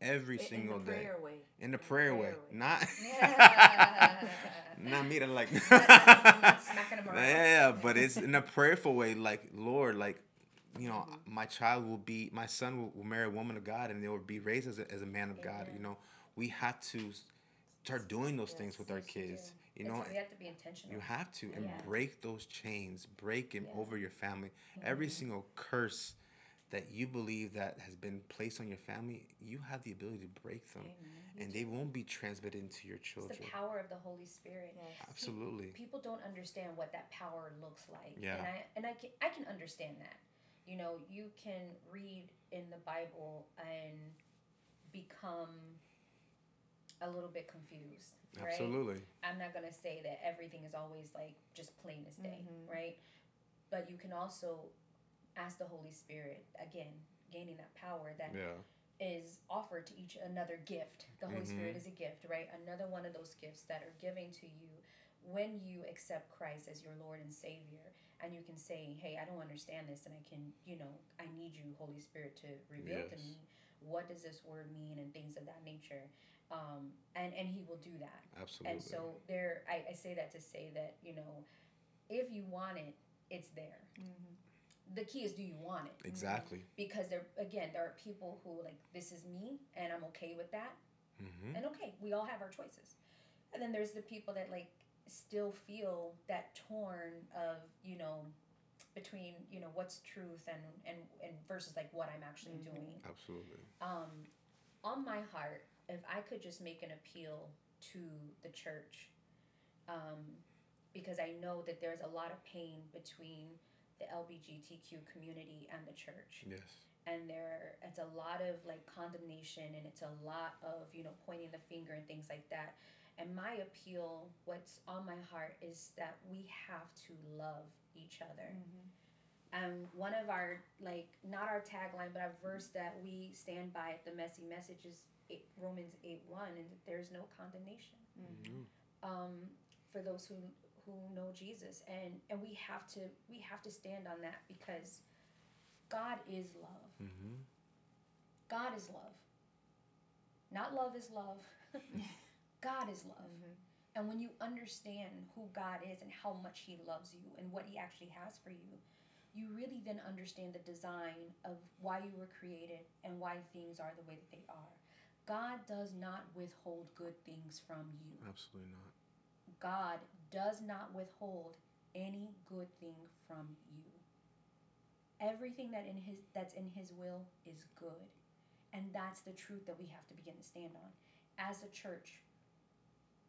every In- single in the day prayer way. in the prayer, way, *laughs* way. not not me to like Not *laughs* smacking them around. yeah, but it's in a prayerful way, like Lord, like you know, mm-hmm. my child will be, my son will, will marry a woman of God, and they will be raised as a, as a man of God. You know, we have to start doing those things with our kids. You know, we have to be intentional. you have to and Yeah. break those chains, break them Yeah. over your family. Mm-hmm. Every single curse that you believe that has been placed on your family, you have the ability to break them, and they won't be transmitted into your It's children. the power of the Holy Spirit. Yes. Absolutely. People don't understand what that power looks like. Yeah. And I and I can I can understand that. You know, you can read in the Bible and become a little bit confused. Right? Absolutely. I'm not gonna say that everything is always like just plain as day, Mhm. right? But you can also ask the Holy Spirit again, gaining that power that is Yeah. offered to each another gift. The Holy Mhm. Spirit is a gift, right? Another one of those gifts that are given to you when you accept Christ as your Lord and Savior, and you can say, "Hey, I don't understand this, and I can, you know, I need you, Holy Spirit, to reveal to me what does this word mean and things of that nature," um, and and He will do that. Absolutely. And so there, I, I say that to say that you know, if you want it, it's there. The key is, do you want it? exactly. Because there, again, there are people who like this is me, and I'm okay with that, hmm and okay, we all have our choices. And then there's the people that like still feel that torn of you know between you know what's truth and and and versus like what I'm actually Mhm. doing. Absolutely. Um, on my heart, if I could just make an appeal to the church, um, because I know that there's a lot of pain between the LGBTQ community and the church. Yes. and there it's a lot of like condemnation and it's a lot of you know pointing the finger and things like that. And my appeal what's on my heart is that we have to love each other. Um, one of our like not our tagline but our verse that we stand by at the messy message is eight, romans 8 1 and there's no condemnation Mhm. um, for those who who know Jesus, and and we have to we have to stand on that because God is love. Mhm. God is love. Not love is love. *laughs* *laughs* God is love. And when you understand who God is and how much He loves you and what He actually has for you, you really then understand the design of why you were created and why things are the way that they are. God does not withhold good things from you. Absolutely not. God does not withhold any good thing from you. Everything that in his that's in his will is good. And that's the truth that we have to begin to stand on. As a church,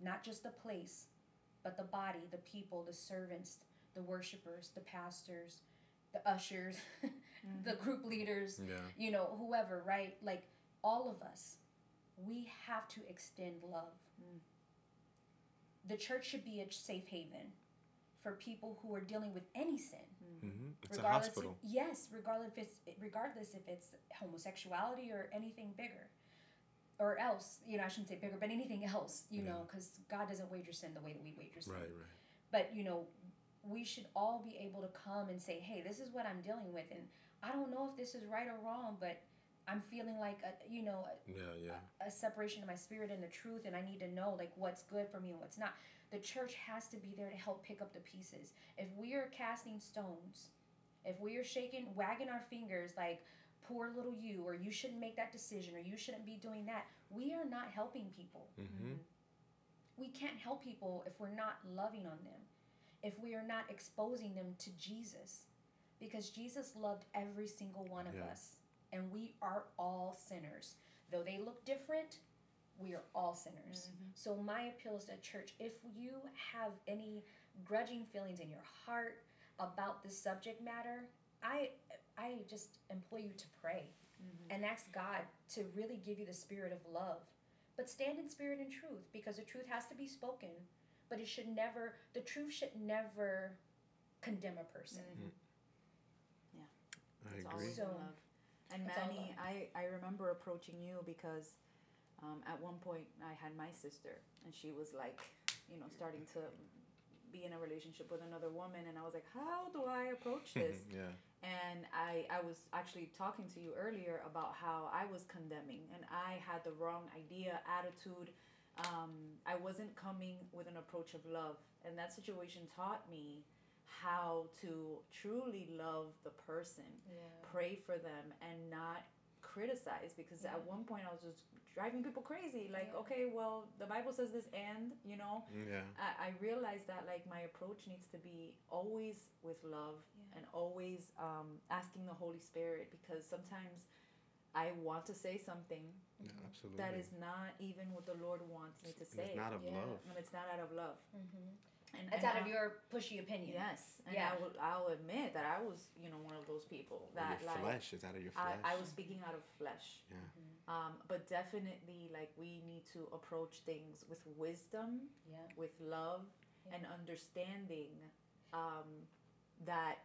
not just the place, but the body, the people, the servants, the worshipers, the pastors, the ushers, *laughs* the mm-hmm. group leaders, Yeah. you know, whoever, right? Like all of us, we have to extend love. Mm. The church should be a safe haven for people who are dealing with any sin. hmm It's a regardless hospital. If, yes, regardless if it's regardless if it's homosexuality or anything bigger. Or else, you know, I shouldn't say bigger, but anything else, you know, because God doesn't wager sin the way that we wager sin Right. Right. but you know we should all be able to come and say hey this is what i'm dealing with and i don't know if this is right or wrong but i'm feeling like a, you know Yeah. Yeah. a, a separation of my spirit and the truth and i need to know like what's good for me and what's not the church has to be there to help pick up the pieces if we are casting stones if we are shaking wagging our fingers like poor little you or you shouldn't make that decision or you shouldn't be doing that we are not helping people hmm we can't help people if we're not loving on them, if we are not exposing them to Jesus. Because Jesus loved every single one of Yeah. us, and we are all sinners. Though they look different, we are all sinners. Mm-hmm. So, my appeal is to church if you have any grudging feelings in your heart about this subject matter, I, I just implore you to pray mm-hmm. and ask God to really give you the spirit of love. But stand in spirit and truth because the truth has to be spoken, but it should never, the truth should never condemn a person. Mm-hmm. Yeah, I It's agree. always So- love. And It's Manny. I, I remember approaching you because um, at one point I had my sister and she was like, you know, starting to be in a relationship with another woman and I was like, how do I approach *laughs* this? yeah. and I, I was actually talking to you earlier about how I was condemning and I had the wrong idea, attitude. Um, I wasn't coming with an approach of love. And that situation taught me how to truly love the person Yeah. pray for them and not criticize because at one point I was just driving people crazy like Yeah. okay well the bible says this and you know Yeah. I, I realized that like my approach needs to be always with love Yeah. and always um, asking the holy spirit because sometimes i want to say something yeah absolutely. that is not even what the lord wants me to And say It's not of Yeah. love. and it's not out of love Mm-hmm. And It's and out of your pushy opinion. yes and Yeah. I will, i'll admit that i was you know one of those people Or that your like flesh. It's out of your I, flesh. I was speaking out of flesh. Yeah. Um, but definitely, like, we need to approach things with wisdom, Yeah. with love, Yeah. and understanding um, that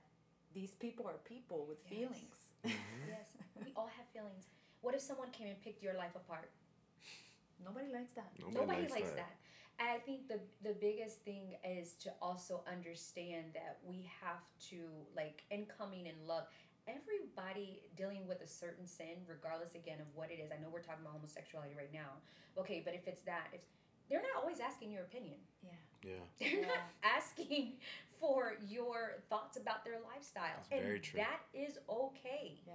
these people are people with Yes. feelings. *laughs* Mhm. Yes. We all have feelings. What if someone came and picked your life apart? Nobody likes that. Nobody, Nobody likes, likes that. that. I think the the biggest thing is to also understand that we have to like in coming in love. Everybody dealing with a certain sin, regardless again of what it is. I know we're talking about homosexuality right now. Okay, but if it's that, if they're not always asking your opinion. Yeah. Yeah. They're not *laughs* asking for your thoughts about their lifestyle. That's and very true. that is okay. Yeah.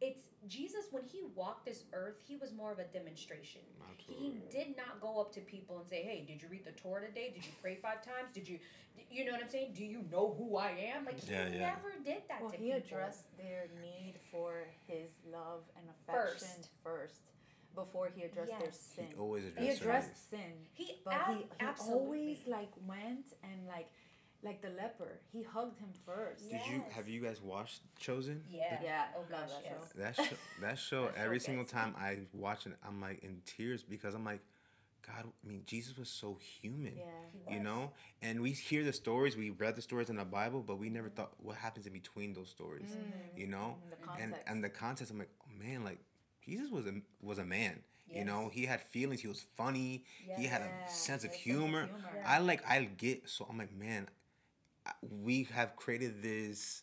It's Jesus when he walked this earth, he was more of a demonstration. He did not go up to people and say, "Hey, did you read the Torah today? Did you pray five times? Did you, you know what I'm saying? Do you know who I am?" Like he Yeah, yeah. never did that Well, to he people. addressed their need for his love and affection first, before he addressed their sin. He always He addressed addressed sin, He, but ab- he, he absolutely. always like went and like like the leper. He hugged him first. Yeah. Did you have you guys watched Chosen? yeah, Yeah, Oh love gosh, that yes. show. That show, *laughs* that show That show every single gets time I watch it, I'm like in tears because I'm like, God, I mean, Jesus was so human. Yeah. He You was. know, and we hear the stories, we read the stories in the Bible, but we never thought what happens in between those stories. You know, Mm, the and and the context, I'm like, oh, man, like Jesus was a was a man. You know, he had feelings. He was funny. He had Yeah, a sense of a sense of humor. humor. Yeah. I like. I get. So I'm like, man, I- we have created this.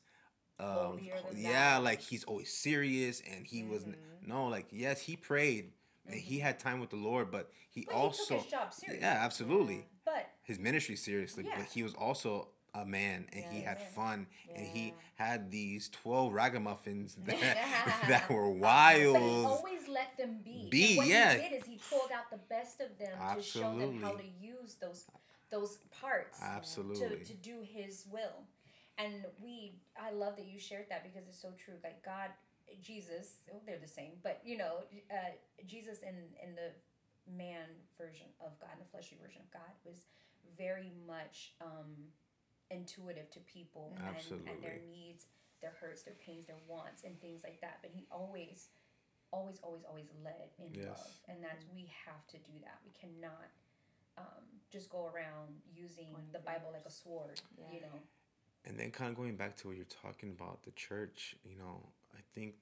Um, yeah, thou. like he's always serious, and he was Mhm. no, like yes, he prayed, and he had time with the Lord, but he But he also, took his job seriously. yeah, absolutely, But his ministry seriously, Yeah. but he was also a man, and he had Yeah. fun, and he had these twelve ragamuffins *laughs* that that were but he wild. always let them be. Be, and what yeah. he did is he pulled out the best of them to show them how to use those those parts. Absolutely. to, to do his will and we i love that you shared that because it's so true like god jesus oh, they're the same but you know uh, jesus in in the man version of god the fleshly version of god was very much um intuitive to people and, and their needs their hurts their pains their wants and things like that but he always always always always led in Yes. love and that's we have to do that we cannot um, just go around using Pointing the bible like a sword Yeah. you know And then kind of going back to what you're talking about, the church, you know, I think,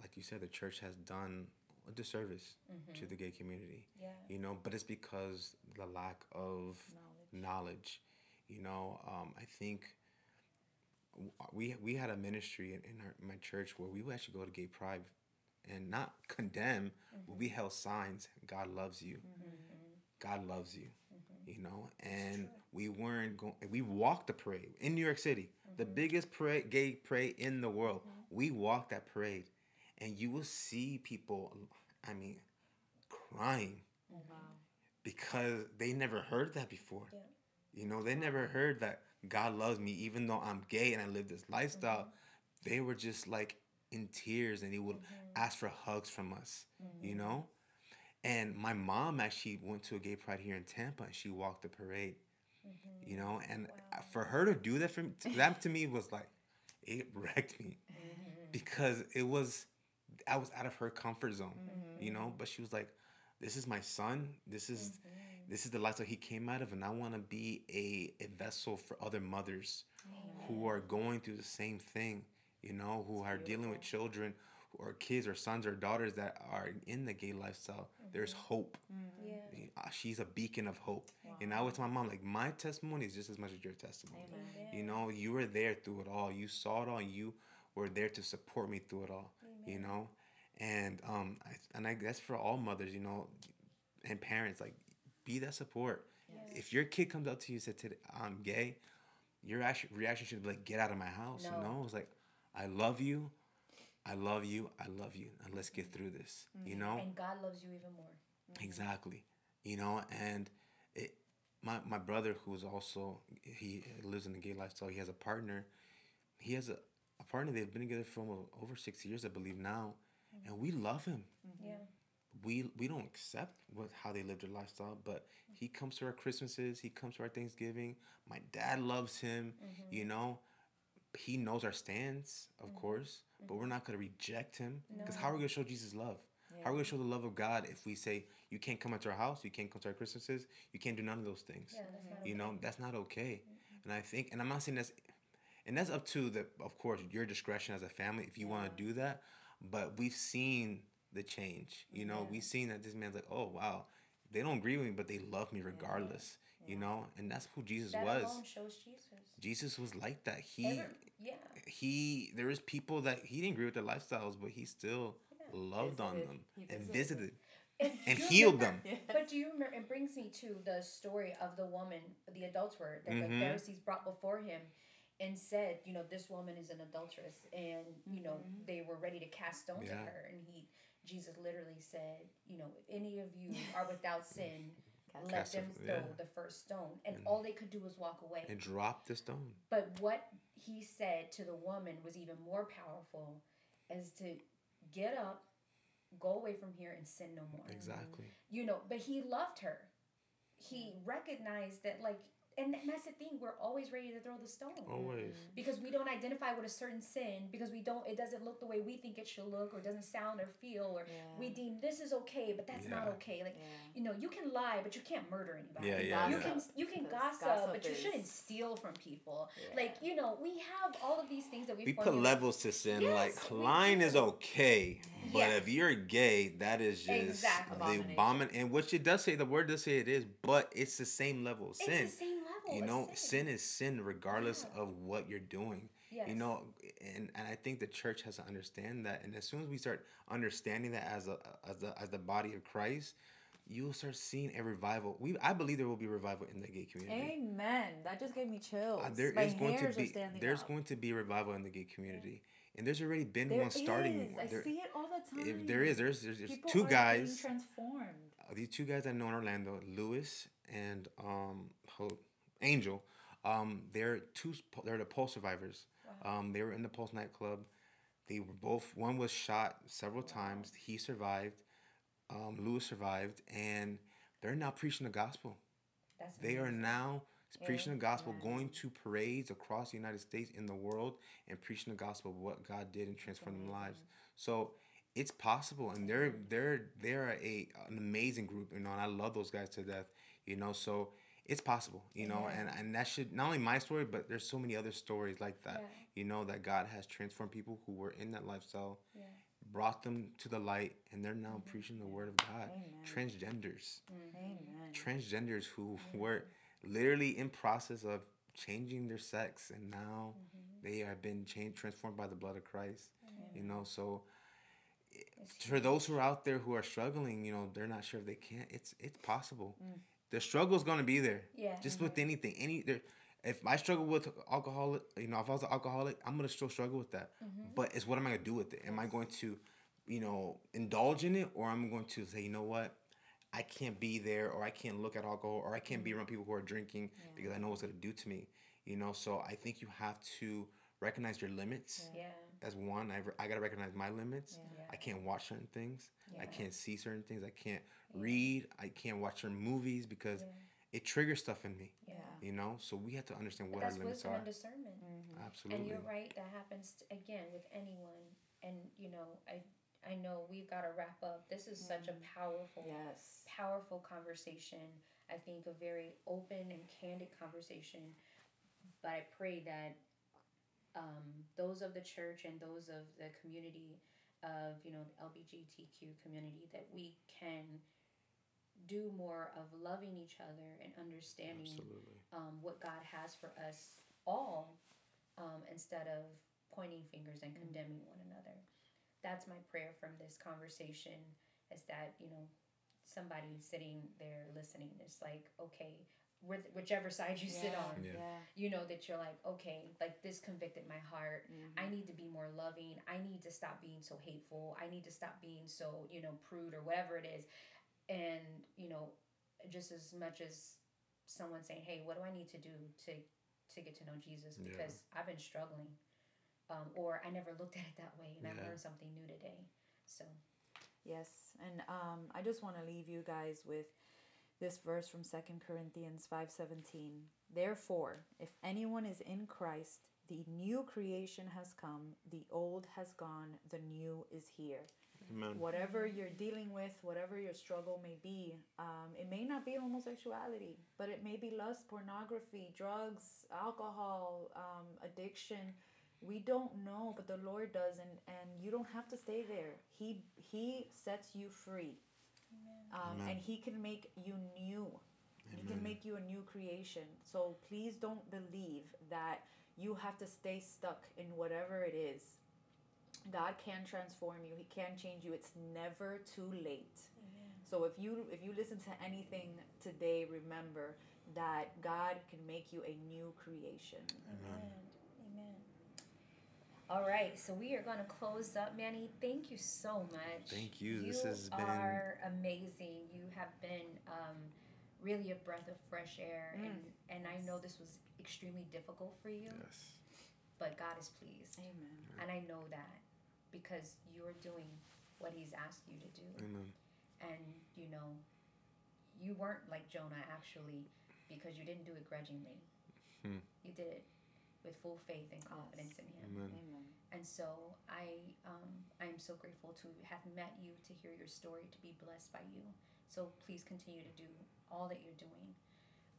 like you said, the church has done a disservice Mm-hmm. to the gay community, yeah you know, but it's because the lack of Knowledge. knowledge, you know, um, I think we we had a ministry in, in our, my church where we would actually go to gay pride and not *laughs* condemn, but we held signs, God loves you. God loves you, mm-hmm. you know, and we weren't going. We walked the parade in New York City, the mm-hmm. biggest parade, gay parade in the world. Mm-hmm. We walked that parade, and you will see people. I mean, crying Wow. because they never heard that before. Yeah. You know, they never heard that God loves me, even though I'm gay and I live this lifestyle. They were just like in tears, and He would ask for hugs from us. You know. And my mom actually went to a gay pride here in Tampa, and she walked the parade. You know, and uh, for her to do that for me, that to me was like, it *laughs* wrecked me, because it was, I was out of her comfort zone. You know, but she was like, "This is my son. This is, this is the lifestyle he came out of, and I want to be a, a vessel for other mothers who are going through the same thing. You know, who are dealing with children, who are kids or sons or daughters that are in the gay lifestyle. There's hope. yeah Uh, She's a beacon of hope. And I was my mom, like, my testimony is just as much as your testimony. Amen. You know, you were there through it all. You saw it all. You were there to support me through it all. You know, and um, I, and I guess for all mothers, you know, and parents, like, be that support. If your kid comes up to you and said, "Today I'm gay," your action, reaction should be like, "Get out of my house." No. You know, it's like, "I love you, I love you, I love you, and let's get through this." You mm-hmm. know, and god loves you even more mm-hmm. Exactly. You know, and it my my brother who's also he lives in a gay lifestyle, he has a partner. He has a, a partner they've been together for over six years, I believe now. Mm-hmm. And we love him. yeah We we don't accept what how they live their lifestyle, but he comes to our Christmases, he comes to our Thanksgiving. My dad loves him, you know. He knows our stance, of course, but we're not gonna reject him. Because how are we gonna show Jesus love? How are we gonna show the love of God if we say you can't come into our house, you can't come to our Christmases, you can't do none of those things? yeah You know, that's not okay. And I think, and I'm not saying that's, and that's up to the, of course, your discretion as a family if you want to do that. But we've seen the change. You know, we've seen that this man's like, oh wow, they don't agree with me, but they love me regardless. You know, and that's who Jesus that was. alone shows Jesus. Jesus was like that. He Every- yeah. he there is people that he didn't agree with their lifestyles, but he still loved on them He and visited. visited and healed remember- them. *laughs* But do you remember? It brings me to the story of the woman, the adulterer, that Mhm. the Pharisees brought before him, and said, you know, this woman is an adulteress, and you know they were ready to cast stones Yeah. at her, and he, Jesus, literally said, you know, if any of you are without *laughs* sin, let Cast them it- throw yeah. the first stone, and all they could do was walk away. And drop the stone. But what he said to the woman was even more powerful, as to get up, go away from here, and sin no more Exactly. you know but he loved her he recognized that like and that's the thing we're always ready to throw the stone Always. Mm-hmm. because we don't identify with a certain sin because we don't it doesn't look the way we think it should look or doesn't sound or feel or we deem this is okay but that's not okay like Yeah. you know you can lie but you can't murder anybody Yeah, yeah, you yeah. can you can gossip, gossip but you shouldn't steal from people Yeah. like you know we have all of these things that we We put levels to sin. Yes, like we lying is okay, but Yeah. if you're gay, that is just Exactly. the Abomination. abomin. And which it does say, the word does say it is, but it's the same level of it's sin. the same level you of know, sin, sin is sin regardless Yeah. of what you're doing. Yes. You know, and, and I think the church has to understand that. And as soon as we start understanding that as a as the as the body of Christ, you'll start seeing a revival. We I believe there will be revival in the gay community. Amen. That just gave me chills. Uh, there is going to be there's up. going to be revival in the gay community, and there's already been There one starting. is. I There- see it all the time. if there is, there's there's, there's two guys. being transformed. uh, these two guys I know in Orlando, Lewis and um Ho- Angel. Um, they're two. They're the Pulse survivors. Um, they were in the Pulse nightclub. They were both. One was shot several times. He survived. Um, Lewis survived, and they're now preaching the gospel. That's They are now preaching the gospel, Amen. going to parades across the United States in the world, and preaching the gospel of what God did and transformed their lives. So it's possible, and they're they're they're a an amazing group, you know, and I love those guys to death, you know. So it's possible, you know, and and that should not only my story, but there's so many other stories like that, Yeah. you know, that God has transformed people who were in that lifestyle, Yeah. brought them to the light, and they're now mm-hmm. preaching the word of God. Amen. Transgenders Amen. transgenders who mm-hmm. were literally in process of changing their sex and now they have been changed transformed by the blood of christ you know so It's for those who are out there who are struggling you know they're not sure if they can't. it's it's possible the struggle is going to be there Yeah. just mm-hmm. with anything any there if I struggle with alcohol, you know, if I was an alcoholic, I'm gonna still struggle with that. Mm-hmm. But it's what am I gonna do with it? Am I going to, you know, indulge in it, or I'm going to say, you know what, I can't be there, or I can't look at alcohol, or I can't be mm-hmm. around people who are drinking because I know what's gonna do to me. You know, so I think you have to recognize your limits yeah. as one. I, I gotta recognize my limits. Yeah. I can't watch certain things. I can't see certain things. I can't read. I can't watch certain movies because Yeah. it triggers stuff in me. Yeah. You know, so we have to understand But what our that's limits wisdom are. and discernment. Absolutely. And you're right. That happens t- again with anyone. And you know, I I know we've got to wrap up. This is such a powerful, Yes. powerful conversation. I think a very open and candid conversation. But I pray that um, those of the church and those of the community of you know the LGBTQ community that we can do more of loving each other and understanding um, what God has for us all um, instead of pointing fingers and condemning one another. That's my prayer from this conversation is that, you know, somebody sitting there listening is like, okay, which- whichever side you sit on, Yeah. Yeah. you know, that you're like, okay, like this convicted my heart. I need to be more loving. I need to stop being so hateful. I need to stop being so, you know, prude or whatever it is. And, you know, just as much as someone saying, "Hey, what do I need to do to to get to know Jesus?" Yeah. Because I've been struggling, um, or I never looked at it that way, and I learned something new today. So Yes, and um, I just want to leave you guys with this verse from Second Corinthians five seventeen. Therefore, if anyone is in Christ, the new creation has come, the old has gone, the new is here. Amen. Whatever you're dealing with, whatever your struggle may be, um, it may not be homosexuality, but it may be lust, pornography, drugs, alcohol, um, addiction. We don't know, but the Lord does, and, and you don't have to stay there. He He sets you free. Um, and He can make you new. He can make you a new creation. So please don't believe that you have to stay stuck in whatever it is. God can transform you. He can change you. It's never too late. So if you if you listen to anything today, remember that God can make you a new creation. Amen. Amen. All right, so we are going to close up. Manny, thank you so much. Thank you. This has been- are amazing. You have been um, really a breath of fresh air, Mm. and and I know this was extremely difficult for you, Yes. but God is pleased, Amen. and I know that because you're doing what He's asked you to do, Amen. and you know, you weren't like Jonah actually because you didn't do it grudgingly. Hmm. You did it with full faith and confidence in Him. Amen. Amen. And so I um, I am so grateful to have met you, to hear your story, to be blessed by you. So please continue to do all that you're doing.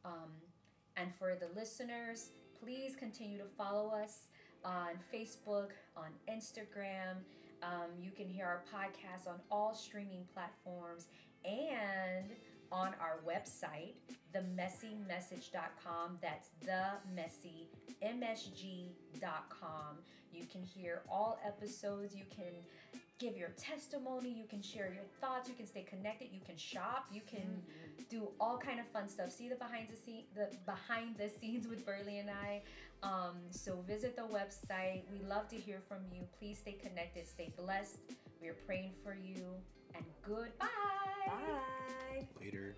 Um, and for the listeners, please continue to follow us on Facebook, on Instagram. Um, you can hear our podcast on all streaming platforms and on our website, themessymessage.com. That's themessymsg.com. You can hear all episodes. You can give your testimony. You can share your thoughts. You can stay connected. You can shop. You can do all kind of fun stuff. See the behind the scene, the behind the scenes with Burley and I. Um, so visit the website. We love to hear from you. Please stay connected. Stay blessed. We are praying for you. And goodbye. Bye. Later.